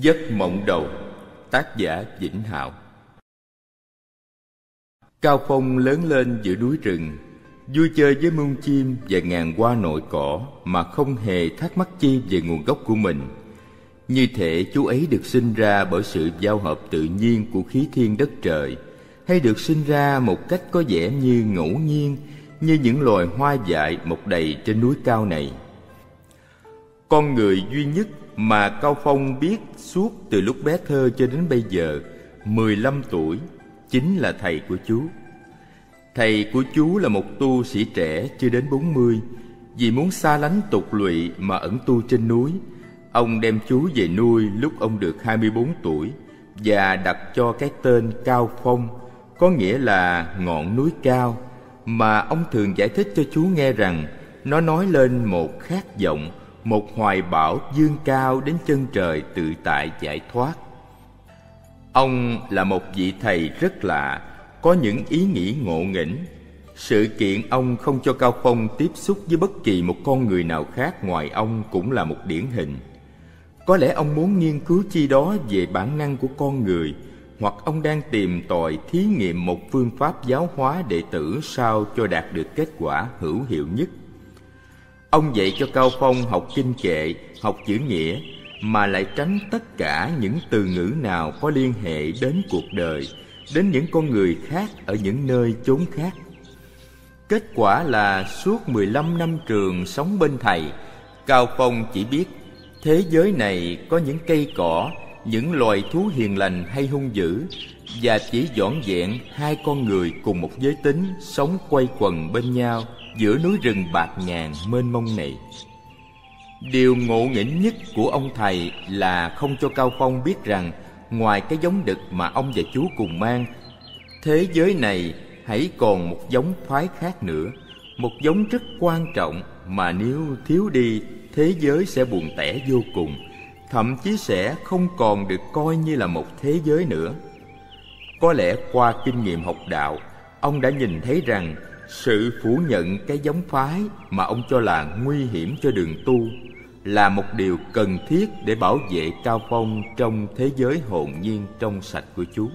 Giấc mộng đầu, Tác giả Vĩnh Hạo Cao Phong lớn lên giữa núi rừng, Vui chơi với muôn chim và ngàn hoa nội cỏ Mà không hề thắc mắc chi về nguồn gốc của mình. Như thể chú ấy được sinh ra bởi sự giao hợp tự nhiên của khí thiên đất trời, Hay được sinh ra một cách có vẻ như ngẫu nhiên Như những loài hoa dại mọc đầy trên núi cao này. Con người duy nhất mà Cao Phong biết suốt từ lúc bé thơ cho đến bây giờ, 15 tuổi, chính là thầy của chú. Thầy của chú là một tu sĩ trẻ chưa đến 40, vì muốn xa lánh tục lụy mà ẩn tu trên núi. Ông đem chú về nuôi lúc ông được 24 tuổi và đặt cho cái tên Cao Phong, có nghĩa là ngọn núi cao, mà ông thường giải thích cho chú nghe rằng nó nói lên một khát vọng một hoài bão dương cao đến chân trời tự tại giải thoát. Ông là một vị thầy rất lạ, có những ý nghĩ ngộ nghĩnh. Sự kiện ông không cho cao phong tiếp xúc với bất kỳ một con người nào khác ngoài ông cũng là một điển hình. Có lẽ ông muốn nghiên cứu chi đó về bản năng của con người, hoặc ông đang tìm tòi thí nghiệm một phương pháp giáo hóa đệ tử sao cho đạt được kết quả hữu hiệu nhất. Ông dạy cho Cao Phong học kinh kệ, học chữ nghĩa mà lại tránh tất cả những từ ngữ nào có liên hệ đến cuộc đời, đến những con người khác ở những nơi chốn khác. Kết quả là suốt 15 năm trường sống bên thầy, Cao Phong chỉ biết thế giới này có những cây cỏ, những loài thú hiền lành hay hung dữ và chỉ dọn dẹn hai con người cùng một giới tính sống quay quần bên nhau giữa núi rừng bạc ngàn mênh mông này. Điều ngộ nghĩnh nhất của ông thầy là không cho cao phong biết rằng ngoài cái giống đực mà ông và chú cùng mang, thế giới này hãy còn một giống phái khác nữa, một giống rất quan trọng mà nếu thiếu đi, thế giới sẽ buồn tẻ vô cùng, thậm chí sẽ không còn được coi như là một thế giới nữa. Có lẽ qua kinh nghiệm học đạo, ông đã nhìn thấy rằng sự phủ nhận cái giống phái mà ông cho là nguy hiểm cho đường tu là một điều cần thiết để bảo vệ cao phong trong thế giới hồn nhiên trong sạch của chú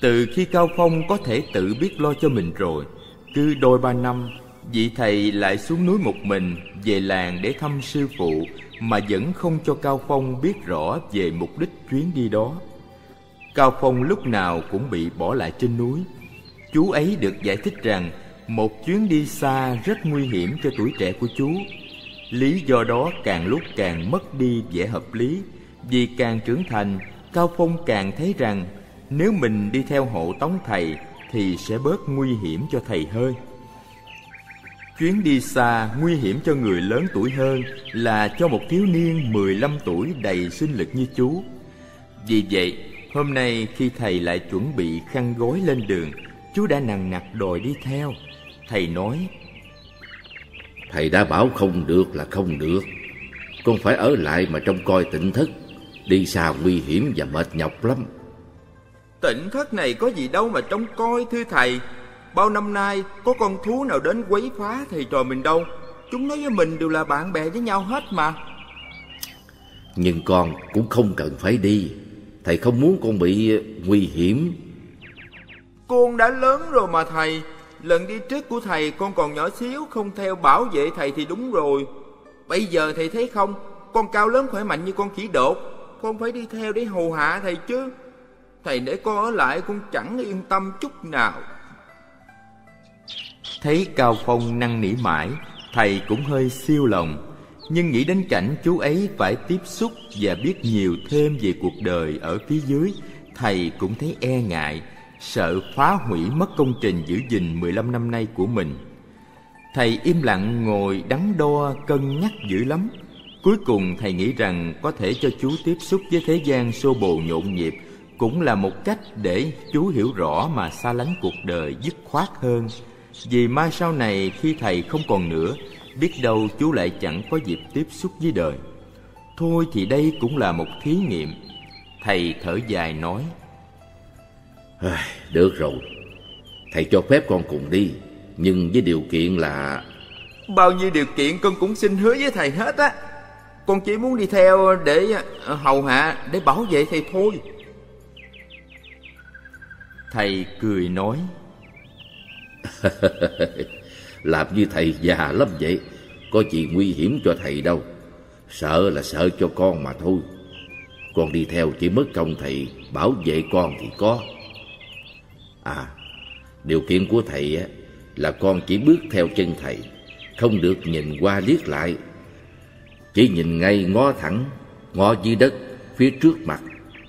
từ khi cao phong có thể tự biết lo cho mình rồi, cứ đôi ba năm, vị thầy lại xuống núi một mình về làng để thăm sư phụ mà vẫn không cho cao phong biết rõ về mục đích chuyến đi đó. Cao phong lúc nào cũng bị bỏ lại trên núi chú ấy được giải thích rằng một chuyến đi xa rất nguy hiểm cho tuổi trẻ của chú. Lý do đó càng lúc càng mất đi vẻ hợp lý. Vì càng trưởng thành, cao phong càng thấy rằng nếu mình đi theo hộ tống thầy thì sẽ bớt nguy hiểm cho thầy hơi chuyến đi xa nguy hiểm cho người lớn tuổi hơn là cho một thiếu niên 15 tuổi đầy sinh lực như chú. Vì vậy, hôm nay khi thầy lại chuẩn bị khăn gối lên đường Chú đã nằng nặc đòi đi theo. Thầy nói Thầy đã bảo không được là không được. Con phải ở lại mà trông coi tỉnh thất Đi xa nguy hiểm và mệt nhọc lắm. Tỉnh thất này có gì đâu mà trông coi thưa thầy. Bao năm nay có con thú nào đến quấy phá thầy trò mình đâu. Chúng nói với mình đều là bạn bè với nhau hết mà. Nhưng con cũng không cần phải đi. Thầy không muốn con bị nguy hiểm con đã lớn rồi mà thầy. Lần đi trước của thầy con còn nhỏ xíu, Không theo bảo vệ thầy thì đúng rồi. Bây giờ thầy thấy không? Con cao lớn khỏe mạnh như con khỉ đột. Con phải đi theo để hầu hạ thầy chứ. Thầy để con ở lại con chẳng yên tâm chút nào. Thấy Cao Phong năn nỉ mãi, Thầy cũng hơi siêu lòng. Nhưng nghĩ đến cảnh chú ấy phải tiếp xúc Và biết nhiều thêm về cuộc đời ở phía dưới, Thầy cũng thấy e ngại sợ phá hủy mất công trình giữ gìn 15 năm nay của mình. Thầy im lặng ngồi đắn đo cân nhắc dữ lắm. Cuối cùng thầy nghĩ rằng có thể cho chú tiếp xúc với thế gian xô bồ nhộn nhịp cũng là một cách để chú hiểu rõ mà xa lánh cuộc đời dứt khoát hơn. Vì mai sau này khi thầy không còn nữa, biết đâu chú lại chẳng có dịp tiếp xúc với đời. Thôi thì đây cũng là một thí nghiệm. Thầy thở dài nói: được rồi. Thầy cho phép con cùng đi Nhưng với điều kiện là Bao nhiêu điều kiện con cũng xin hứa với thầy hết á. Con chỉ muốn đi theo để ờ, hầu hạ Để bảo vệ thầy thôi. Thầy cười nói. Làm như thầy già lắm vậy Có gì nguy hiểm cho thầy đâu. Sợ là sợ cho con mà thôi. Con đi theo chỉ mất công thầy Bảo vệ con thì có À Điều kiện của thầy là con chỉ bước theo chân thầy Không được nhìn qua liếc lại. Chỉ nhìn ngay ngó thẳng Ngó dưới đất Phía trước mặt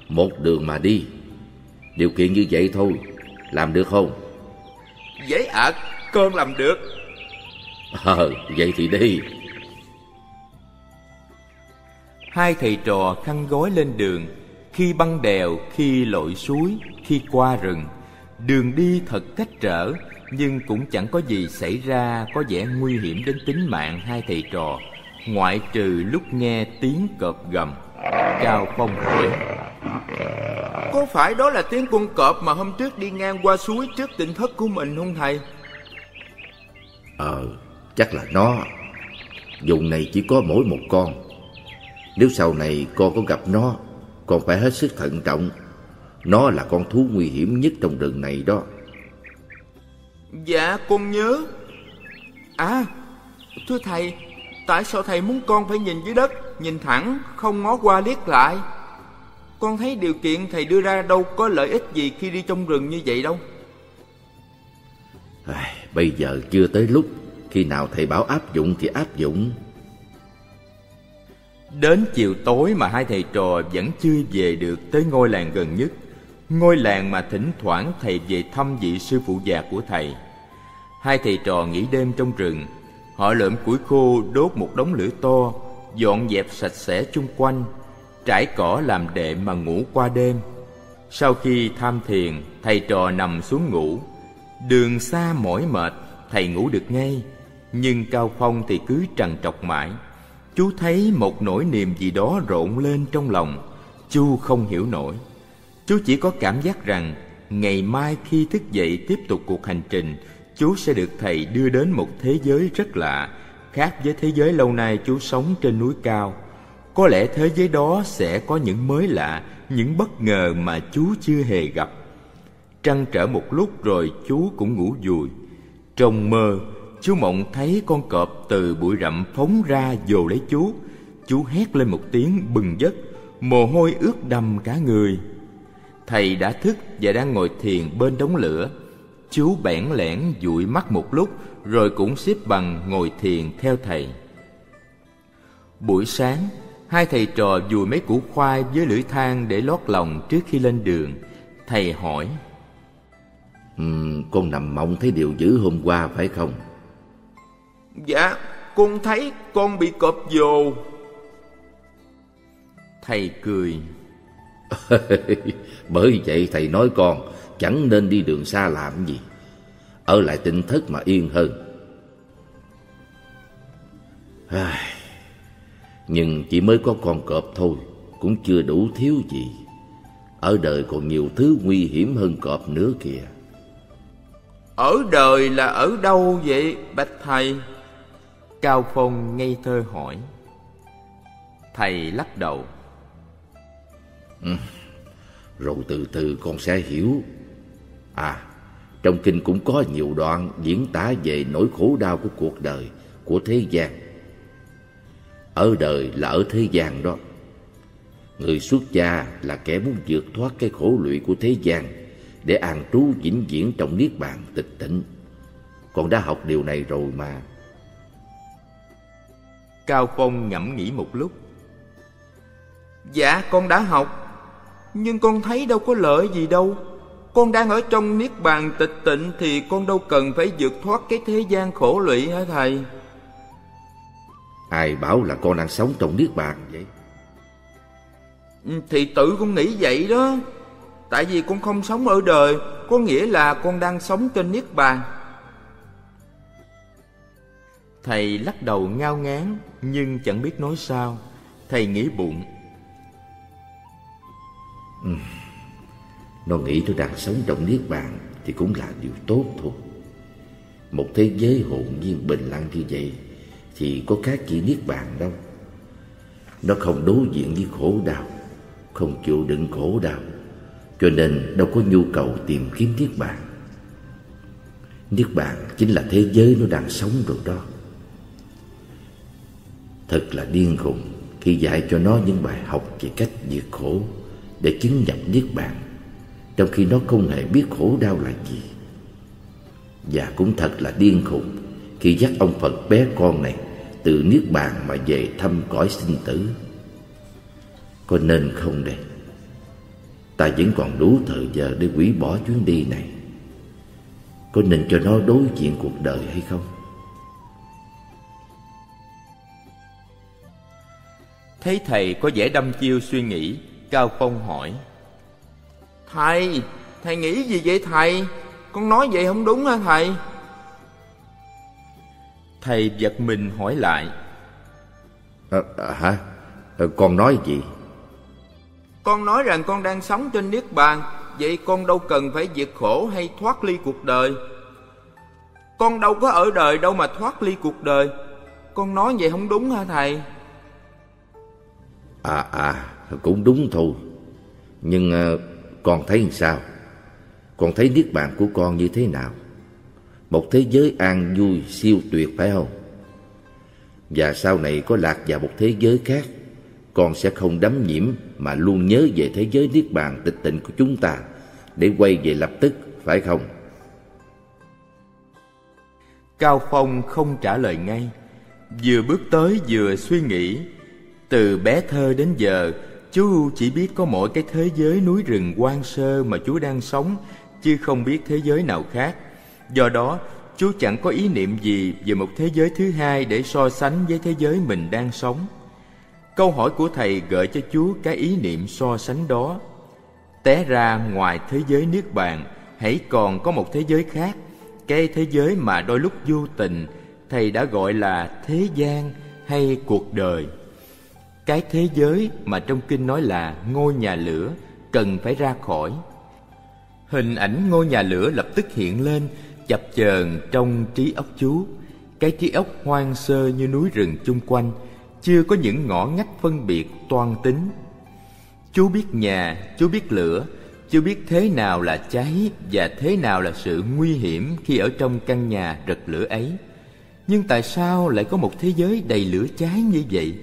Một đường mà đi. Điều kiện như vậy thôi Làm được không? Dễ ạ à, con làm được. Ờ vậy thì đi. Hai thầy trò khăn gói lên đường Khi băng đèo, khi lội suối, khi qua rừng Đường đi thật cách trở Nhưng cũng chẳng có gì xảy ra Có vẻ nguy hiểm đến tính mạng hai thầy trò. Ngoại trừ lúc nghe tiếng cọp gầm Cao Phong hỏi. Có phải đó là tiếng con cọp mà hôm trước đi ngang qua suối trước tỉnh thất của mình không thầy? Ờ, chắc là nó. Dùng này chỉ có mỗi một con. Nếu sau này con có gặp nó Con phải hết sức thận trọng Nó là con thú nguy hiểm nhất trong rừng này đó. Dạ con nhớ. À Thưa thầy Tại sao thầy muốn con phải nhìn dưới đất Nhìn thẳng không ngó qua liếc lại? Con thấy điều kiện thầy đưa ra đâu có lợi ích gì khi đi trong rừng như vậy đâu. À, Bây giờ chưa tới lúc. Khi nào thầy bảo áp dụng thì áp dụng. Đến chiều tối mà hai thầy trò vẫn chưa về được tới ngôi làng gần nhất Ngôi làng mà thỉnh thoảng thầy về thăm vị sư phụ già của thầy. Hai thầy trò nghỉ đêm trong rừng. Họ lượm củi khô, đốt một đống lửa to, Dọn dẹp sạch sẽ chung quanh, Trải cỏ làm đệm mà ngủ qua đêm. Sau khi tham thiền, Thầy trò nằm xuống ngủ. Đường xa mỏi mệt, Thầy ngủ được ngay, Nhưng Cao Phong thì cứ trằn trọc mãi. Chú thấy một nỗi niềm gì đó rộn lên trong lòng, Chú không hiểu nổi. Chú chỉ có cảm giác rằng Ngày mai khi thức dậy tiếp tục cuộc hành trình Chú sẽ được thầy đưa đến một thế giới rất lạ, Khác với thế giới lâu nay chú sống trên núi cao. Có lẽ thế giới đó sẽ có những mới lạ, Những bất ngờ mà chú chưa hề gặp. Trăn trở một lúc rồi chú cũng ngủ vùi Trong mơ Chú mộng thấy con cọp từ bụi rậm phóng ra dồ lấy chú Chú hét lên một tiếng bừng giấc, Mồ hôi ướt đầm cả người. Thầy đã thức và đang ngồi thiền bên đống lửa Chú bẽn lẽn dụi mắt một lúc Rồi cũng xếp bằng ngồi thiền theo thầy Buổi sáng Hai thầy trò dùi mấy củ khoai với lưỡi than để lót lòng trước khi lên đường Thầy hỏi uhm, Con nằm mộng thấy điều dữ hôm qua phải không? Dạ, con thấy con bị cọp dồ Thầy cười. Bởi vậy thầy nói con, chẳng nên đi đường xa làm gì. Ở lại tinh thất mà yên hơn. Nhưng chỉ mới có con cọp thôi, Cũng chưa đủ thiếu gì. Ở đời còn nhiều thứ nguy hiểm hơn cọp nữa kìa. Ở đời là ở đâu vậy, bạch thầy? Cao Phong ngây thơ hỏi. Thầy lắc đầu ừ, Rồi từ từ con sẽ hiểu. À Trong kinh cũng có nhiều đoạn diễn tả về nỗi khổ đau của cuộc đời Của thế gian. Ở đời là ở thế gian đó. Người xuất gia là kẻ muốn vượt thoát cái khổ lụy của thế gian Để an trú vĩnh viễn trong niết bàn tịch tịnh. Con đã học điều này rồi mà. Cao Phong ngẫm nghĩ một lúc. Dạ con đã học. Nhưng con thấy đâu có lợi gì đâu. Con đang ở trong Niết Bàn tịch tịnh Thì con đâu cần phải vượt thoát cái thế gian khổ lụy hả thầy? Ai bảo là con đang sống trong Niết Bàn vậy? Ừ, Thì tự con nghĩ vậy đó. Tại vì con không sống ở đời Có nghĩa là con đang sống trên Niết Bàn. Thầy lắc đầu ngao ngán nhưng chẳng biết nói sao. Thầy nghĩ bụng. Ừ. Nó nghĩ nó đang sống trong Niết Bàn thì cũng là điều tốt thôi. Một thế giới hồn nhiên bình lặng như vậy thì có khác gì Niết Bàn đâu. Nó không đối diện với khổ đau, Không chịu đựng khổ đau, Cho nên đâu có nhu cầu tìm kiếm Niết Bàn Niết Bàn chính là thế giới nó đang sống rồi đó Thật là điên khùng khi dạy cho nó những bài học về cách diệt khổ để chứng nhập Niết Bàn, trong khi nó không hề biết khổ đau là gì. Và cũng thật là điên khùng khi dắt ông Phật bé con này từ Niết Bàn mà về thăm cõi sinh tử. Có nên không đây? Ta vẫn còn đủ thời giờ để hủy bỏ chuyến đi này. Có nên cho nó đối diện cuộc đời hay không? Thấy thầy có vẻ đâm chiêu suy nghĩ Cao Phong hỏi Thầy, thầy nghĩ gì vậy thầy? Con nói vậy không đúng hả thầy? Thầy giật mình hỏi lại à, à, Hả? À, con nói gì? Con nói rằng con đang sống trên Niết Bàn Vậy con đâu cần phải diệt khổ hay thoát ly cuộc đời Con đâu có ở đời đâu mà thoát ly cuộc đời Con nói vậy không đúng hả thầy? À à cũng đúng thôi. Nhưng ờ, con thấy sao? Con thấy niết bàn của con như thế nào? Một thế giới an vui siêu tuyệt phải không? Và sau này có lạc vào một thế giới khác Con sẽ không đắm nhiễm Mà luôn nhớ về thế giới niết bàn tịch tịnh của chúng ta Để quay về lập tức phải không? Cao Phong không trả lời ngay Vừa bước tới vừa suy nghĩ từ bé thơ đến giờ, chú chỉ biết có mỗi cái thế giới núi rừng quan sơ mà chú đang sống, chứ không biết thế giới nào khác. Do đó, chú chẳng có ý niệm gì về một thế giới thứ hai để so sánh với thế giới mình đang sống. Câu hỏi của thầy gợi cho chú cái ý niệm so sánh đó. Té ra ngoài thế giới Niết Bàn, hãy còn có một thế giới khác, cái thế giới mà đôi lúc vô tình thầy đã gọi là thế gian hay cuộc đời cái thế giới mà trong kinh nói là ngôi nhà lửa cần phải ra khỏi. Hình ảnh ngôi nhà lửa lập tức hiện lên, chập chờn trong trí óc chú. Cái trí óc hoang sơ như núi rừng chung quanh, chưa có những ngõ ngách phân biệt toan tính. Chú biết nhà, chú biết lửa, chú biết thế nào là cháy và thế nào là sự nguy hiểm khi ở trong căn nhà rực lửa ấy. Nhưng tại sao lại có một thế giới đầy lửa cháy như vậy?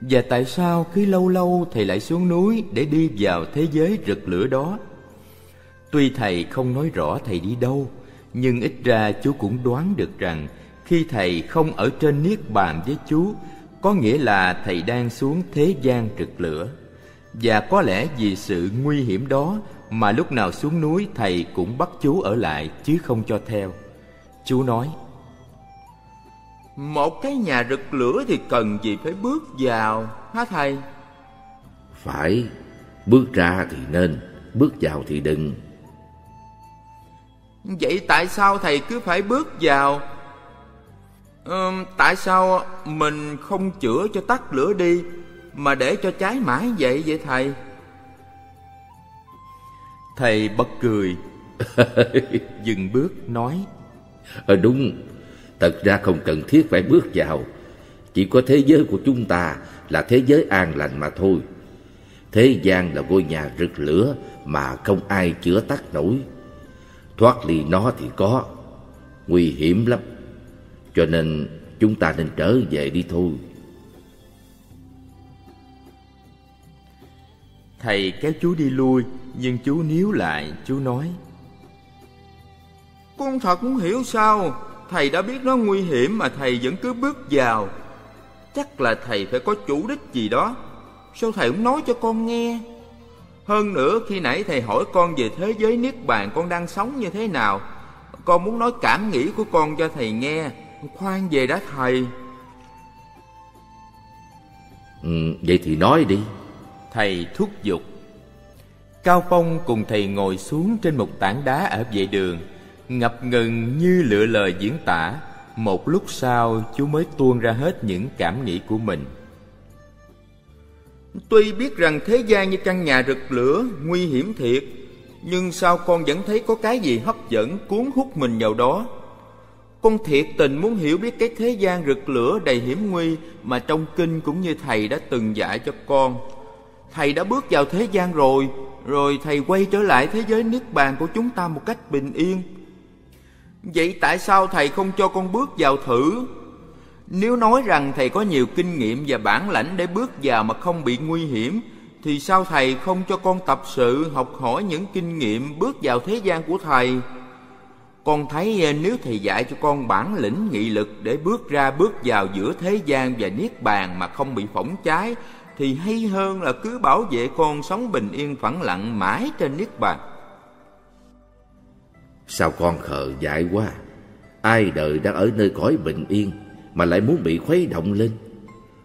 Và tại sao cứ lâu lâu thầy lại xuống núi để đi vào thế giới rực lửa đó? Tuy thầy không nói rõ thầy đi đâu, nhưng ít ra chú cũng đoán được rằng khi thầy không ở trên niết bàn với chú, có nghĩa là thầy đang xuống thế gian rực lửa. Và có lẽ vì sự nguy hiểm đó mà lúc nào xuống núi thầy cũng bắt chú ở lại chứ không cho theo. Chú nói: một cái nhà rực lửa thì cần gì phải bước vào hả thầy? Phải bước ra thì nên bước vào thì đừng. Vậy tại sao thầy cứ phải bước vào? Ừ, tại sao mình không chữa cho tắt lửa đi mà để cho cháy mãi vậy vậy thầy? Thầy bật cười. Dừng bước nói. Ờ đúng Thật ra không cần thiết phải bước vào. Chỉ có thế giới của chúng ta là thế giới an lành mà thôi. Thế gian là ngôi nhà rực lửa mà không ai chữa tắt nổi. Thoát ly nó thì có. Nguy hiểm lắm. Cho nên chúng ta nên trở về đi thôi. Thầy kéo chú đi lui Nhưng chú níu lại chú nói. Con thật không hiểu sao Thầy đã biết nó nguy hiểm mà thầy vẫn cứ bước vào. Chắc là thầy phải có chủ đích gì đó. Sao thầy không nói cho con nghe? Hơn nữa khi nãy thầy hỏi con về thế giới Niết Bàn con đang sống như thế nào? Con muốn nói cảm nghĩ của con cho thầy nghe. Khoan về đã thầy. Ừ, Vậy thì nói đi. Thầy thúc giục. Cao Phong cùng thầy ngồi xuống trên một tảng đá ở vệ đường ngập ngừng như lựa lời diễn tả. Một lúc sau, chú mới tuôn ra hết những cảm nghĩ của mình. Tuy biết rằng thế gian như căn nhà rực lửa, nguy hiểm thiệt, nhưng sao con vẫn thấy có cái gì hấp dẫn, cuốn hút mình vào đó? Con thiệt tình muốn hiểu biết cái thế gian rực lửa đầy hiểm nguy Mà trong kinh cũng như thầy đã từng dạy cho con. Thầy đã bước vào thế gian rồi Rồi thầy quay trở lại thế giới Niết Bàn của chúng ta một cách bình yên. Vậy tại sao thầy không cho con bước vào thử Nếu nói rằng thầy có nhiều kinh nghiệm và bản lãnh để bước vào mà không bị nguy hiểm, Thì sao thầy không cho con tập sự, học hỏi những kinh nghiệm bước vào thế gian của thầy con thấy ờ, nếu thầy dạy cho con bản lĩnh, nghị lực để bước ra, bước vào giữa thế gian và niết bàn mà không bị phỏng cháy thì hay hơn là cứ bảo vệ con sống bình yên phẳng lặng mãi trên niết bàn. Sao con khờ dại quá? Ai đời đang ở nơi cõi bình yên mà lại muốn bị khuấy động lên?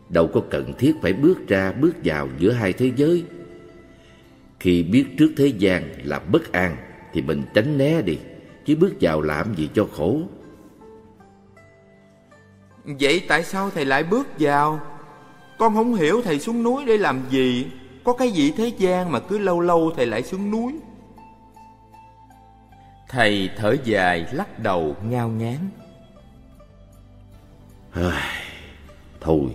Đâu có cần thiết phải bước ra, bước vào giữa hai thế giới. Khi biết trước thế gian là bất an thì mình tránh né đi, chứ bước vào làm gì cho khổ vậy tại sao thầy lại bước vào con không hiểu thầy xuống núi để làm gì có cái gì thế gian mà cứ lâu lâu thầy lại xuống núi thầy thở dài, lắc đầu, ngao ngán. Thôi,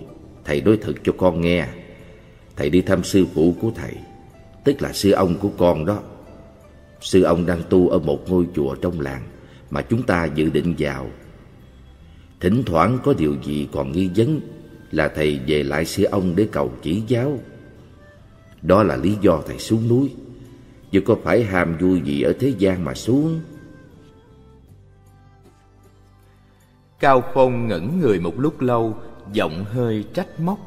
thầy nói thật cho con nghe. Thầy đi thăm sư phụ của thầy, tức là sư ông của con đó. Sư ông đang tu ở một ngôi chùa trong làng Mà chúng ta dự định vào. Thỉnh thoảng có điều gì còn nghi vấn Là thầy về lại sư ông để cầu chỉ giáo. Đó là lý do thầy xuống núi. Chứ có phải ham vui gì ở thế gian mà xuống? Cao Phong ngẩn người một lúc lâu Giọng hơi trách móc.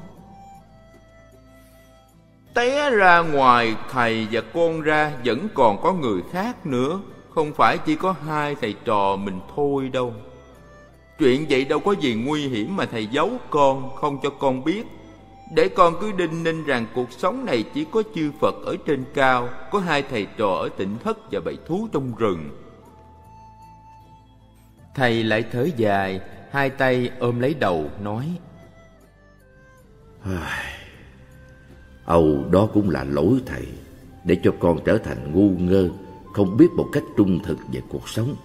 Té ra ngoài thầy và con ra vẫn còn có người khác nữa. Không phải chỉ có hai thầy trò mình thôi đâu. Chuyện vậy đâu có gì nguy hiểm mà thầy giấu con Không cho con biết để con cứ đinh ninh rằng cuộc sống này chỉ có chư Phật ở trên cao, Có hai thầy trò ở tỉnh thất và bầy thú trong rừng. Thầy lại thở dài, Hai tay ôm lấy đầu, nói Âu đó cũng là lỗi thầy, Để cho con trở thành ngu ngơ, Không biết một cách trung thực về cuộc sống.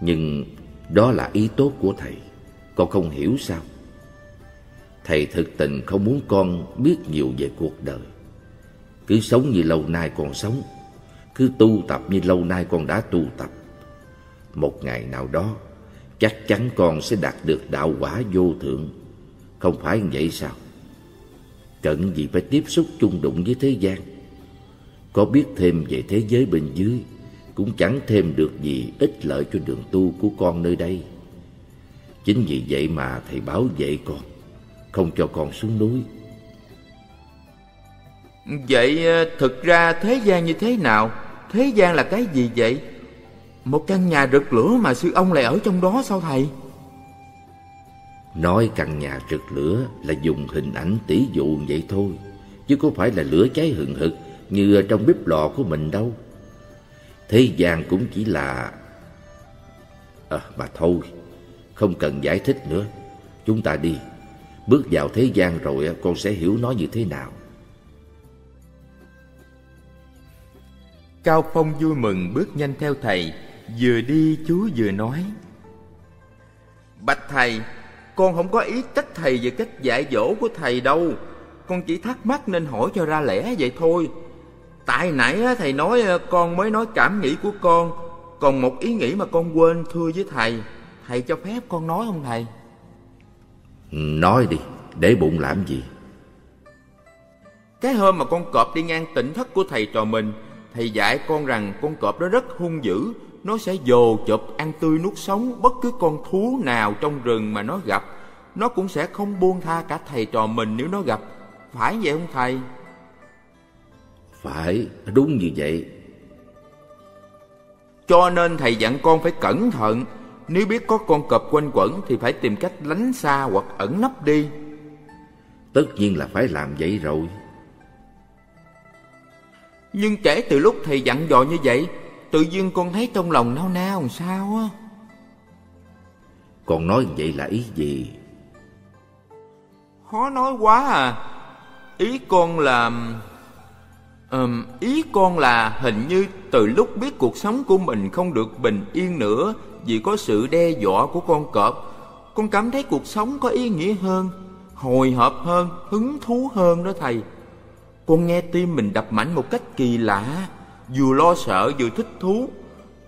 Nhưng đó là ý tốt của thầy, Con không hiểu sao. Thầy thực tình không muốn con biết nhiều về cuộc đời. Cứ sống như lâu nay con sống, Cứ tu tập như lâu nay con đã tu tập. Một ngày nào đó, Chắc chắn con sẽ đạt được đạo quả vô thượng. Không phải vậy sao? Cần gì phải tiếp xúc chung đụng với thế gian? Có biết thêm về thế giới bên dưới, Cũng chẳng thêm được gì ích lợi cho đường tu của con nơi đây. Chính vì vậy mà thầy bảo vệ con. Không cho con xuống núi Vậy ờ, thực ra thế gian như thế nào? Thế gian là cái gì vậy? Một căn nhà rực lửa mà sư ông lại ở trong đó sao thầy? Nói căn nhà rực lửa là dùng hình ảnh tỷ dụ vậy thôi Chứ có phải là lửa cháy hừng hực như trong bếp lò của mình đâu Thế gian cũng chỉ là... À mà thôi, không cần giải thích nữa Chúng ta đi Bước vào thế gian rồi con sẽ hiểu nó như thế nào. Cao Phong vui mừng bước nhanh theo thầy, Vừa đi chú vừa nói. Bạch thầy, con không có ý trách thầy về cách dạy dỗ của thầy đâu. Con chỉ thắc mắc nên hỏi cho ra lẽ vậy thôi. Tại nãy thầy nói ờ, con mới nói cảm nghĩ của con. Còn một ý nghĩ mà con quên thưa với thầy Thầy cho phép con nói không thầy? Nói đi, để bụng làm gì? Cái hôm mà con cọp đi ngang tỉnh thất của thầy trò mình Thầy dạy con rằng con cọp đó rất hung dữ. Nó sẽ dồ chụp ăn tươi nuốt sống bất cứ con thú nào trong rừng mà nó gặp. Nó cũng sẽ không buông tha cả thầy trò mình nếu nó gặp. Phải vậy không thầy? Phải đúng như vậy. Cho nên thầy dặn con phải cẩn thận nếu biết có con cọp quanh quẩn thì phải tìm cách lánh xa hoặc ẩn nấp đi. Tất nhiên là phải làm vậy rồi. Nhưng kể từ lúc thầy dặn dò như vậy Tự nhiên con thấy trong lòng nao nao làm sao á? Con nói vậy là ý gì? Khó nói quá à. Ý con là um, Ý con là hình như từ lúc biết cuộc sống của mình không được bình yên nữa vì có sự đe dọa của con cọp. Con cảm thấy cuộc sống có ý nghĩa hơn Hồi hộp hơn, hứng thú hơn đó thầy. Con nghe tim mình đập mạnh một cách kỳ lạ Vừa lo sợ vừa thích thú.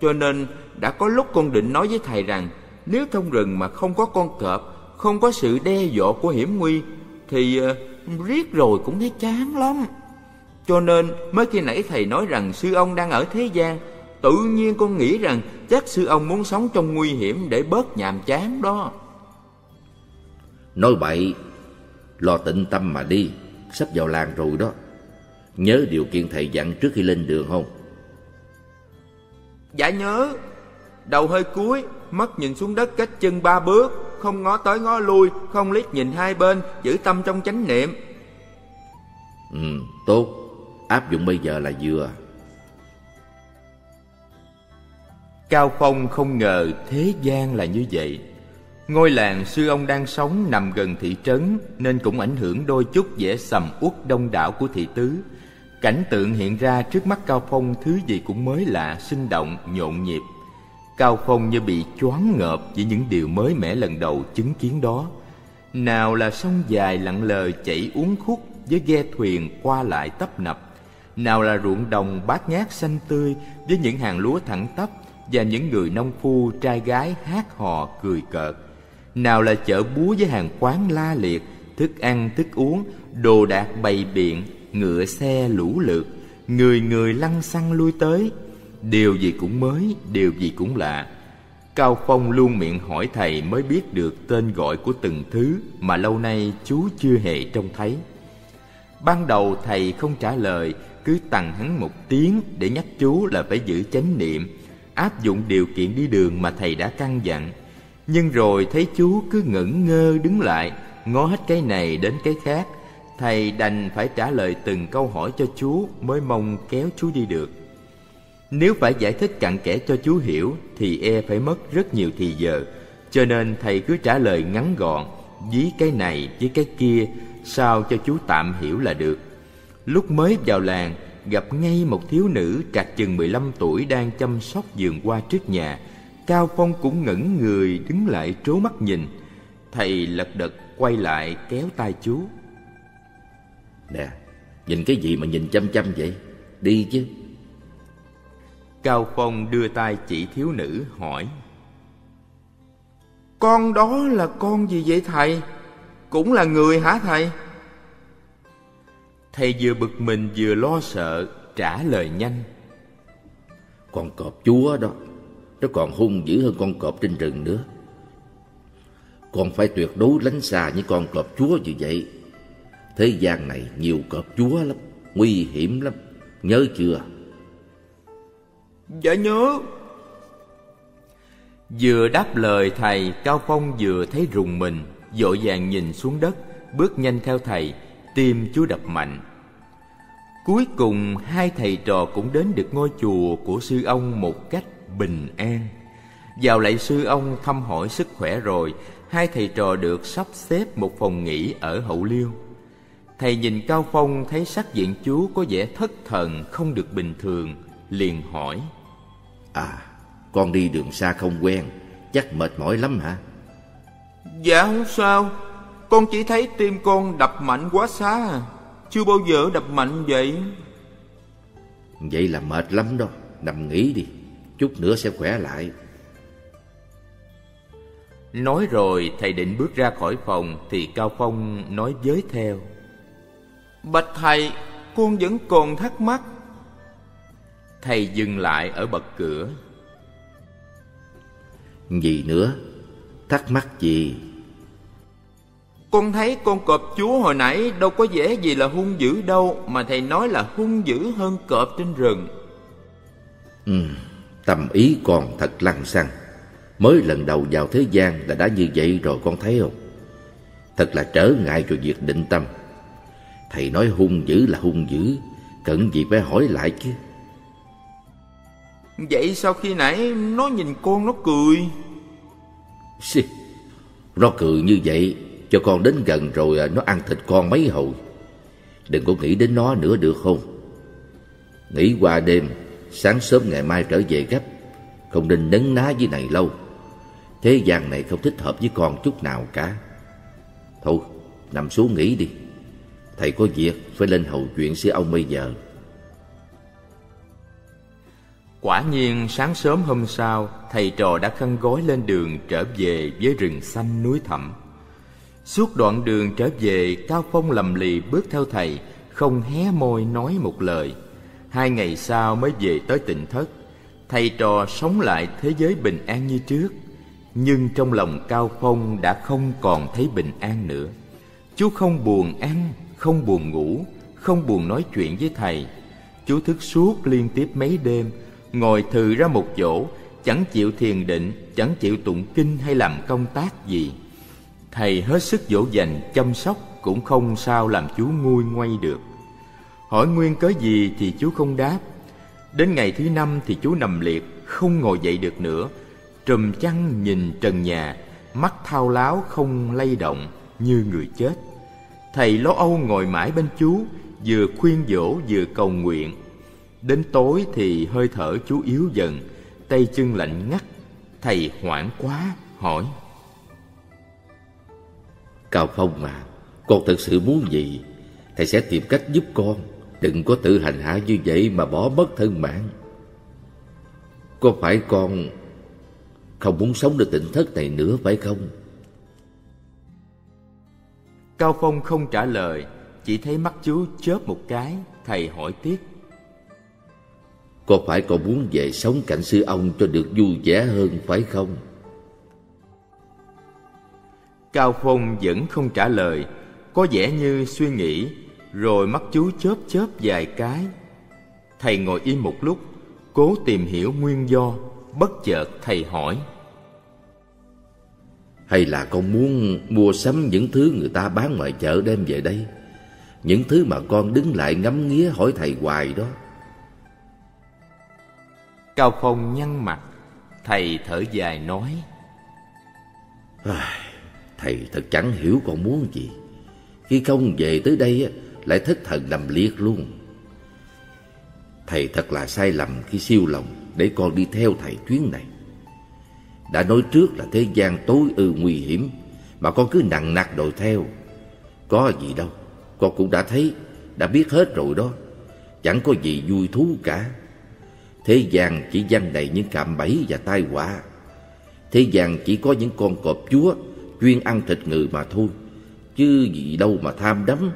Cho nên đã có lúc con định nói với thầy rằng Nếu trong rừng mà không có con cọp Không có sự đe dọa của hiểm nguy Thì uh, riết rồi cũng thấy chán lắm. Cho nên mới khi nãy thầy nói rằng sư ông đang ở thế gian Tự nhiên con nghĩ rằng chắc sư ông muốn sống trong nguy hiểm để bớt nhàm chán đó. Nói bậy Lo tịnh tâm mà đi Sắp vào làng rồi đó. Nhớ điều kiện thầy dặn trước khi lên đường không? Dạ nhớ. Đầu hơi cúi Mắt nhìn xuống đất cách chân ba bước Không ngó tới ngó lui Không liếc nhìn hai bên Giữ tâm trong chánh niệm. Ừ tốt. Áp dụng bây giờ là vừa Cao Phong không ngờ thế gian là như vậy. Ngôi làng sư ông đang sống nằm gần thị trấn Nên cũng ảnh hưởng đôi chút vẻ sầm uất đông đảo của thị tứ. Cảnh tượng hiện ra trước mắt Cao Phong thứ gì cũng mới lạ, sinh động, nhộn nhịp. Cao Phong như bị choáng ngợp với những điều mới mẻ lần đầu chứng kiến đó. Nào là sông dài lặng lờ chảy uốn khúc với ghe thuyền qua lại tấp nập. Nào là ruộng đồng bát ngát xanh tươi với những hàng lúa thẳng tắp và những người nông phu trai gái hát hò cười cợt. Nào là chợ búa với hàng quán la liệt, thức ăn, thức uống, đồ đạc bày biện, ngựa xe lũ lượt, người người lăn xăng lui tới. Điều gì cũng mới, điều gì cũng lạ. Cao phong luôn miệng hỏi thầy mới biết được tên gọi của từng thứ mà lâu nay chú chưa hề trông thấy. Ban đầu thầy không trả lời, cứ tằng hắn một tiếng để nhắc chú là phải giữ chánh niệm áp dụng điều kiện đi đường mà thầy đã căn dặn. Nhưng rồi thấy chú cứ ngẩn ngơ đứng lại, Ngó hết cái này đến cái khác. Thầy đành phải trả lời từng câu hỏi cho chú Mới mong kéo chú đi được. Nếu phải giải thích cặn kẽ cho chú hiểu Thì e phải mất rất nhiều thì giờ. Cho nên thầy cứ trả lời ngắn gọn, Dí cái này với cái kia, Sao cho chú tạm hiểu là được. Lúc mới vào làng Gặp ngay một thiếu nữ trạc chừng 15 tuổi Đang chăm sóc vườn hoa trước nhà Cao Phong cũng ngẩn người đứng lại trố mắt nhìn Thầy lật đật quay lại kéo tay chú Nè, nhìn cái gì mà nhìn chăm chăm vậy? Đi chứ Cao Phong đưa tay chỉ thiếu nữ hỏi Con đó là con gì vậy thầy? Cũng là người hả thầy? Thầy vừa bực mình vừa lo sợ trả lời nhanh. Con cọp chúa đó nó còn hung dữ hơn con cọp trên rừng nữa. Con phải tuyệt đối lánh xa những con cọp chúa như vậy. Thế gian này nhiều cọp chúa lắm Nguy hiểm lắm. Nhớ chưa? Dạ nhớ. Vừa đáp lời thầy Cao Phong vừa thấy rùng mình Dội vàng nhìn xuống đất Bước nhanh theo thầy Tim chú đập mạnh. Cuối cùng hai thầy trò cũng đến được ngôi chùa của sư ông một cách bình an. Vào lại sư ông thăm hỏi sức khỏe rồi hai thầy trò được sắp xếp một phòng nghỉ ở hậu liêu. Thầy nhìn cao phong thấy sắc diện chú có vẻ thất thần không được bình thường liền hỏi. À con đi đường xa không quen chắc mệt mỏi lắm hả? Dạ không sao con chỉ thấy tim con đập mạnh quá xa à. chưa bao giờ đập mạnh vậy. Vậy là mệt lắm đó nằm nghỉ đi chút nữa sẽ khỏe lại. Nói rồi thầy định bước ra khỏi phòng thì cao phong nói với theo. Bạch thầy con vẫn còn thắc mắc. Thầy dừng lại ở bậc cửa. Gì nữa? Thắc mắc gì con thấy con cọp chúa hồi nãy đâu có vẻ gì là hung dữ đâu mà thầy nói là hung dữ hơn cọp trên rừng. Ừ Tâm ý còn thật lăng xăng. Mới lần đầu vào thế gian là đã như vậy rồi con thấy không? Thật là trở ngại cho việc định tâm. Thầy nói hung dữ là hung dữ Cần gì phải hỏi lại chứ? Vậy sau khi nãy nó nhìn con nó cười. Xì, Nó cười như vậy cho con đến gần rồi à, nó ăn thịt con mấy hồi. Đừng có nghĩ đến nó nữa được không? Nghĩ qua đêm, Sáng sớm ngày mai trở về gấp, Không nên nấn ná với này lâu. Thế gian này không thích hợp với con chút nào cả. Thôi, nằm xuống nghỉ đi. Thầy có việc, phải lên hầu chuyện sư ông bây giờ. Quả nhiên, sáng sớm hôm sau, Thầy trò đã khăn gói lên đường trở về với rừng xanh núi thẳm. Suốt đoạn đường trở về Cao Phong lầm lì bước theo thầy Không hé môi nói một lời. Hai ngày sau mới về tới tỉnh thất. Thầy trò sống lại thế giới bình an như trước Nhưng trong lòng Cao Phong đã không còn thấy bình an nữa. Chú không buồn ăn, không buồn ngủ, không buồn nói chuyện với thầy. Chú thức suốt liên tiếp mấy đêm Ngồi thừ ra một chỗ Chẳng chịu thiền định, chẳng chịu tụng kinh hay làm công tác gì. Thầy hết sức dỗ dành, chăm sóc Cũng không sao làm chú nguôi ngoay được. Hỏi nguyên cớ gì thì chú không đáp. Đến ngày thứ năm thì chú nằm liệt Không ngồi dậy được nữa. Trùm chăn nhìn trần nhà Mắt thao láo không lay động Như người chết. Thầy lo âu ngồi mãi bên chú Vừa khuyên dỗ vừa cầu nguyện. Đến tối thì hơi thở chú yếu dần Tay chân lạnh ngắt. Thầy hoảng quá hỏi. Cao Phong mà. Con thật sự muốn gì Thầy sẽ tìm cách giúp con. Đừng có tự hành hạ như vậy mà bỏ mất thân mạng. Có phải con Không muốn sống được tỉnh thất này nữa phải không? Cao Phong không trả lời Chỉ thấy mắt chú chớp một cái Thầy hỏi tiếp. Có phải con muốn về sống cạnh sư ông Cho được vui vẻ hơn phải không Cao Phong vẫn không trả lời Có vẻ như suy nghĩ Rồi mắt chú chớp chớp vài cái. Thầy ngồi im một lúc Cố tìm hiểu nguyên do Bất chợt thầy hỏi. Hay là con muốn mua sắm những thứ người ta bán ngoài chợ đem về đây? Những thứ mà con đứng lại ngắm nghía hỏi thầy hoài đó. Cao Phong nhăn mặt Thầy thở dài nói Thầy thật chẳng hiểu con muốn gì. Khi không về tới đây Lại thất thần nằm liệt luôn. Thầy thật là sai lầm khi siêu lòng Để con đi theo thầy chuyến này. Đã nói trước là thế gian tối ư nguy hiểm, Mà con cứ nặng nặc đòi theo. Có gì đâu, Con cũng đã thấy, Đã biết hết rồi đó. Chẳng có gì vui thú cả. Thế gian chỉ gian đầy những cạm bẫy và tai họa. Thế gian chỉ có những con cọp chúa chuyên ăn thịt người mà thôi chứ gì đâu mà tham đắm.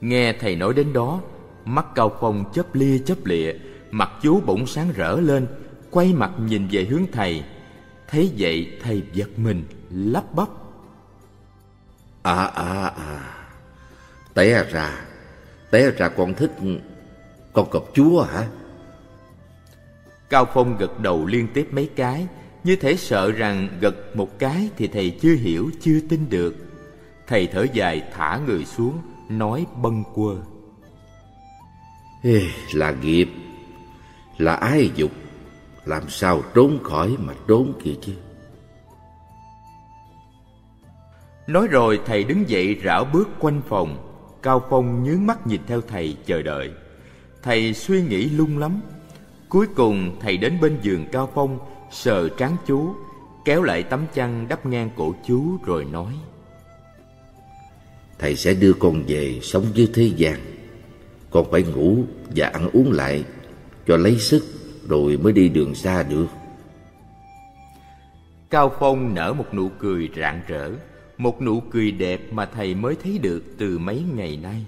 Nghe thầy nói đến đó Mắt Cao Phong chớp lia chớp lịa Mặt chú bỗng sáng rỡ lên Quay mặt nhìn về hướng thầy. Thấy vậy thầy giật mình lắp bắp. À à à Té ra Té ra con thích Con cọp chúa hả? Cao Phong gật đầu liên tiếp mấy cái Như thể sợ rằng gật một cái Thì thầy chưa hiểu chưa tin được. Thầy thở dài thả người xuống Nói bâng quơ. Ê, Là nghiệp. Là ái dục? Làm sao trốn khỏi mà trốn kia chứ? Nói rồi thầy đứng dậy rảo bước quanh phòng. Cao Phong nhướng mắt nhìn theo thầy chờ đợi. Thầy suy nghĩ lung lắm. Cuối cùng thầy đến bên giường Cao Phong Sờ trán chú Kéo lại tấm chăn đắp ngang cổ chú rồi nói. Thầy sẽ đưa con về sống với thế gian. Con phải ngủ và ăn uống lại Cho lấy sức rồi mới đi đường xa được. Cao Phong nở một nụ cười rạng rỡ Một nụ cười đẹp mà thầy mới thấy được từ mấy ngày nay.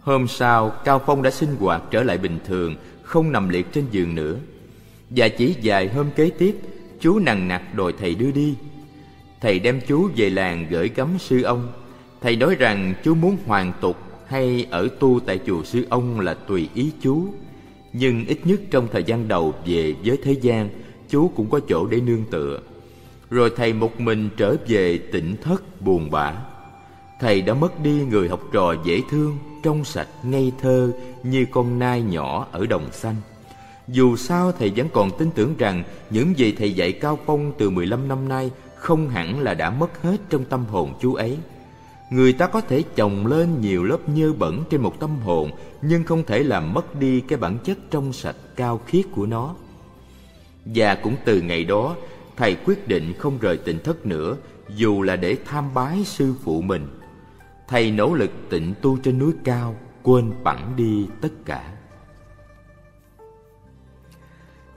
Hôm sau Cao Phong đã sinh hoạt trở lại bình thường Không nằm liệt trên giường nữa và chỉ vài hôm kế tiếp Chú nằng nặc đòi thầy đưa đi. Thầy đem chú về làng gửi cấm sư ông. Thầy nói rằng chú muốn hoàn tục hay ở tu tại chùa sư ông là tùy ý chú. Nhưng ít nhất trong thời gian đầu về với thế gian Chú cũng có chỗ để nương tựa. Rồi thầy một mình trở về tỉnh thất buồn bã. Thầy đã mất đi người học trò dễ thương, trong sạch, ngây thơ như con nai nhỏ ở đồng xanh. Dù sao thầy vẫn còn tin tưởng rằng những gì thầy dạy Cao Phong từ 15 năm nay không hẳn là đã mất hết trong tâm hồn chú ấy. Người ta có thể chồng lên nhiều lớp nhơ bẩn trên một tâm hồn, nhưng không thể làm mất đi cái bản chất trong sạch cao khiết của nó. Và cũng từ ngày đó, Thầy quyết định không rời tỉnh thất nữa, Dù là để tham bái sư phụ mình Thầy nỗ lực tịnh tu trên núi cao, Quên bẵng đi tất cả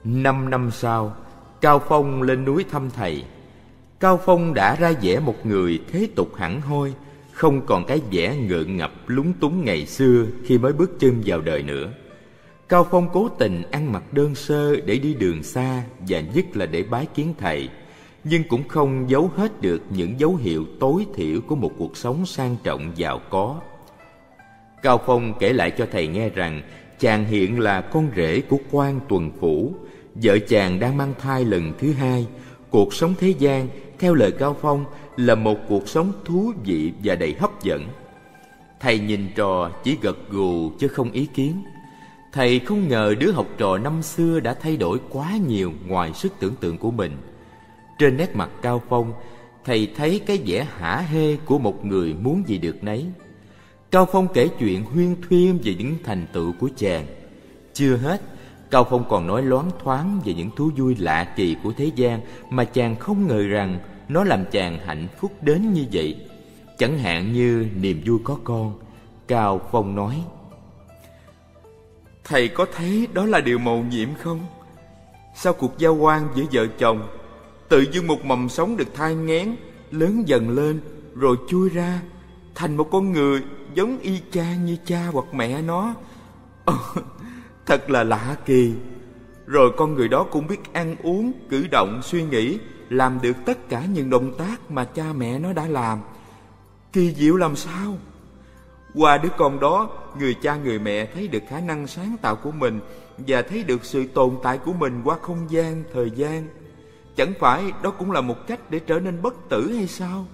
Năm năm sau, Cao Phong lên núi thăm thầy. Cao Phong đã ra vẻ một người thế tục hẳn hoi, Không còn cái vẻ ngượng ngập lúng túng ngày xưa Khi mới bước chân vào đời nữa. Cao Phong cố tình ăn mặc đơn sơ để đi đường xa Và nhất là để bái kiến thầy, Nhưng cũng không giấu hết được những dấu hiệu tối thiểu của một cuộc sống sang trọng giàu có. Cao Phong kể lại cho thầy nghe rằng Chàng hiện là con rể của quan tuần phủ Vợ chàng đang mang thai lần thứ hai. Cuộc sống thế gian, theo lời Cao Phong, là một cuộc sống thú vị và đầy hấp dẫn. Thầy nhìn trò chỉ gật gù chứ không ý kiến. Thầy không ngờ đứa học trò năm xưa đã thay đổi quá nhiều ngoài sức tưởng tượng của mình. Trên nét mặt Cao Phong, Thầy thấy cái vẻ hả hê của một người muốn gì được nấy. Cao Phong kể chuyện huyên thuyên về những thành tựu của chàng. Chưa hết Cao không còn nói loáng thoáng về những thú vui lạ kỳ của thế gian, Mà chàng không ngờ rằng nó làm chàng hạnh phúc đến như vậy. Chẳng hạn như niềm vui có con, Cao Phong nói. Thầy có thấy đó là điều mầu nhiệm không? Sau cuộc giao quan giữa vợ chồng, Tự dưng một mầm sống được thai nghén Lớn dần lên, Rồi chui ra, Thành một con người giống y chang như cha hoặc mẹ nó. Ờ, Thật là lạ kỳ. Rồi con người đó cũng biết ăn uống, cử động, suy nghĩ Làm được tất cả những động tác mà cha mẹ nó đã làm. Kỳ diệu làm sao? Qua đứa con đó Người cha người mẹ thấy được khả năng sáng tạo của mình Và thấy được sự tồn tại của mình qua không gian, thời gian. Chẳng phải đó cũng là một cách để trở nên bất tử hay sao?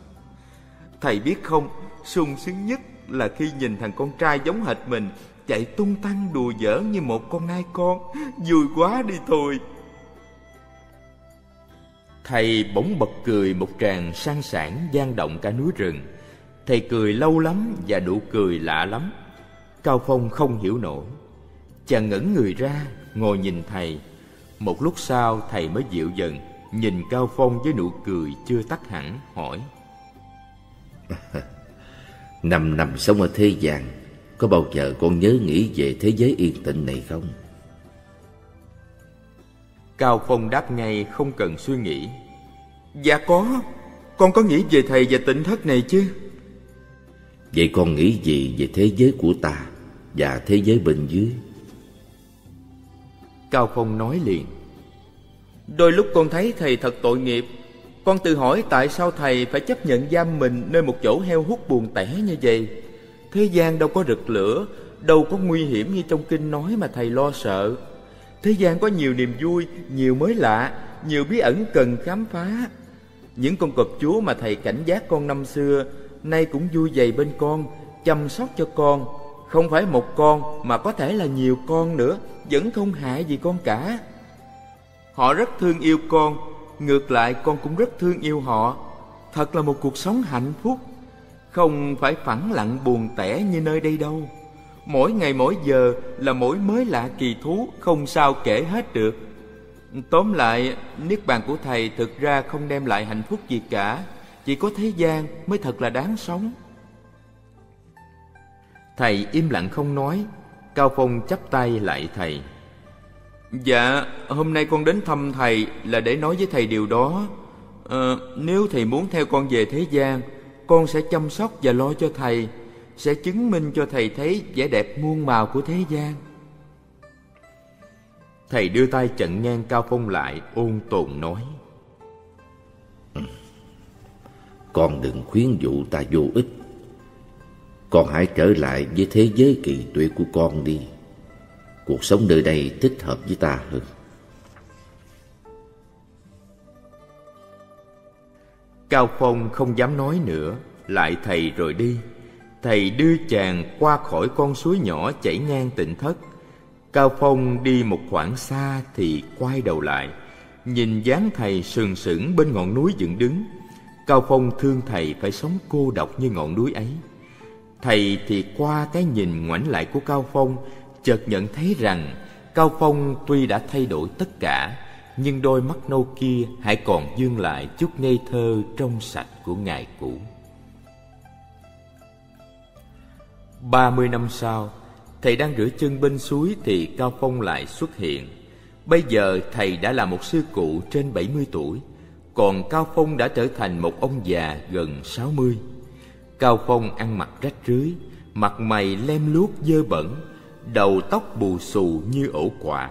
Thầy biết không sung sướng nhất là khi nhìn thằng con trai giống hệt mình chạy tung tăng đùa giỡn như một con nai con. Vui quá đi thôi. Thầy bỗng bật cười một tràng sang sảng gian động cả núi rừng. Thầy cười lâu lắm và nụ cười lạ lắm. Cao phong không hiểu nổi. Chàng ngẩn người ra ngồi nhìn thầy. Một lúc sau thầy mới dịu dần nhìn cao phong với nụ cười chưa tắt hẳn hỏi. Năm năm sống ở thế gian có bao giờ con nhớ nghĩ về thế giới yên tĩnh này không? Cao Phong đáp ngay không cần suy nghĩ. Dạ có Con có nghĩ về thầy và tỉnh thất này chứ? Vậy con nghĩ gì về thế giới của ta Và thế giới bên dưới? Cao Phong nói liền. Đôi lúc con thấy thầy thật tội nghiệp. Con tự hỏi tại sao thầy phải chấp nhận giam mình Nơi một chỗ heo hút buồn tẻ như vậy Thế gian đâu có rực lửa, Đâu có nguy hiểm như trong kinh nói mà thầy lo sợ. Thế gian có nhiều niềm vui, Nhiều mới lạ, Nhiều bí ẩn cần khám phá. Những con cọp chúa mà thầy cảnh giác con năm xưa, Nay cũng vui dày bên con, Chăm sóc cho con. Không phải một con, mà có thể là nhiều con nữa, Vẫn không hại gì con cả. Họ rất thương yêu con, Ngược lại con cũng rất thương yêu họ. Thật là một cuộc sống hạnh phúc không phải phẳng lặng buồn tẻ như nơi đây đâu. Mỗi ngày mỗi giờ là mỗi mới lạ kỳ thú Không sao kể hết được. Tóm lại, Niết bàn của Thầy thực ra không đem lại hạnh phúc gì cả. Chỉ có thế gian mới thật là đáng sống. Thầy im lặng không nói. Cao Phong chắp tay lại thầy. Dạ, hôm nay con đến thăm thầy là để nói với thầy điều đó. À, Nếu thầy muốn theo con về thế gian con sẽ chăm sóc và lo cho thầy sẽ chứng minh cho thầy thấy vẻ đẹp muôn màu của thế gian. Thầy đưa tay chặn ngang cao phong lại ôn tồn nói. Con đừng khuyến dụ ta vô ích. Con hãy trở lại với thế giới kỳ tuyệt của con đi. Cuộc sống nơi đây thích hợp với ta hơn Cao Phong không dám nói nữa. Lại thầy rồi đi. Thầy đưa chàng qua khỏi con suối nhỏ chảy ngang tịnh thất. Cao Phong đi một khoảng xa thì quay đầu lại. Nhìn dáng thầy sừng sững bên ngọn núi dựng đứng. Cao Phong thương thầy phải sống cô độc như ngọn núi ấy. Thầy thì qua cái nhìn ngoảnh lại của Cao Phong, Chợt nhận thấy rằng Cao Phong tuy đã thay đổi tất cả nhưng đôi mắt nâu kia hãy còn dương lại chút ngây thơ trong sạch của ngày cũ. Ba mươi năm sau thầy đang rửa chân bên suối thì cao phong lại xuất hiện. Bây giờ thầy đã là một sư cụ trên bảy mươi tuổi còn cao phong đã trở thành một ông già gần sáu mươi. Cao phong ăn mặc rách rưới mặt mày lem luốc dơ bẩn đầu tóc bù xù như ổ quạ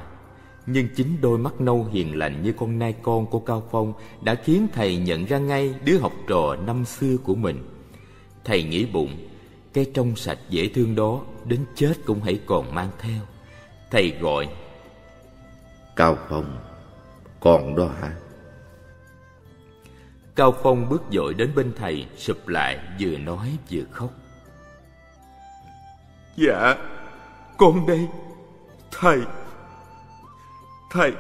nhưng chính đôi mắt nâu hiền lành như con nai con của cao phong đã khiến thầy nhận ra ngay đứa học trò năm xưa của mình. Thầy nghĩ bụng cái trong sạch dễ thương đó đến chết cũng hãy còn mang theo. Thầy gọi cao phong con đó hả? Cao phong bước dội đến bên thầy sụp lại vừa nói vừa khóc. Dạ con đây thầy thầy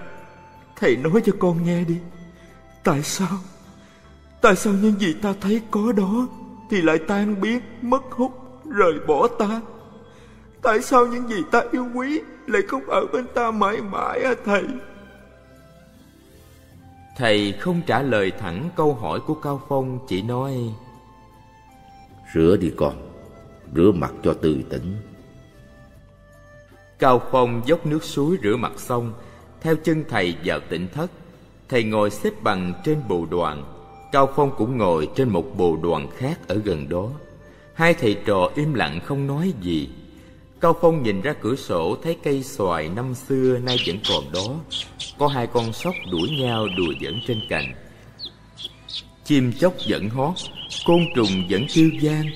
thầy nói cho con nghe đi. Tại sao? Tại sao những gì ta thấy có đó thì lại tan biến mất hút rời bỏ ta? Tại sao những gì ta yêu quý lại không ở bên ta mãi mãi à thầy? Thầy không trả lời thẳng câu hỏi của cao phong chỉ nói rửa đi con rửa mặt cho tươi tỉnh. Cao phong dốc nước suối rửa mặt xong theo chân thầy vào tỉnh thất, thầy ngồi xếp bằng trên bồ đoàn, cao phong cũng ngồi trên một bồ đoàn khác ở gần đó. Hai thầy trò im lặng không nói gì. Cao phong nhìn ra cửa sổ thấy cây xoài năm xưa nay vẫn còn đó. Có hai con sóc đuổi nhau đùa giỡn trên cành. Chim chóc vẫn hót, côn trùng vẫn kêu vang,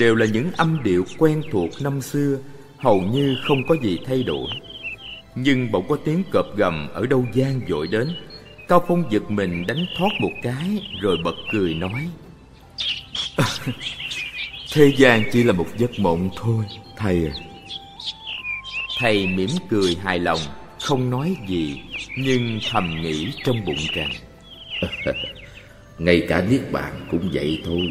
đều là những âm điệu quen thuộc năm xưa, hầu như không có gì thay đổi nhưng bỗng có tiếng cọp gầm ở đâu gian dội đến. Cao phong giật mình đánh thoát một cái, rồi bật cười nói. Thế gian chỉ là một giấc mộng thôi, thầy à. Thầy mỉm cười hài lòng, không nói gì, nhưng thầm nghĩ trong bụng rằng. Ngay cả niết bàn cũng vậy thôi.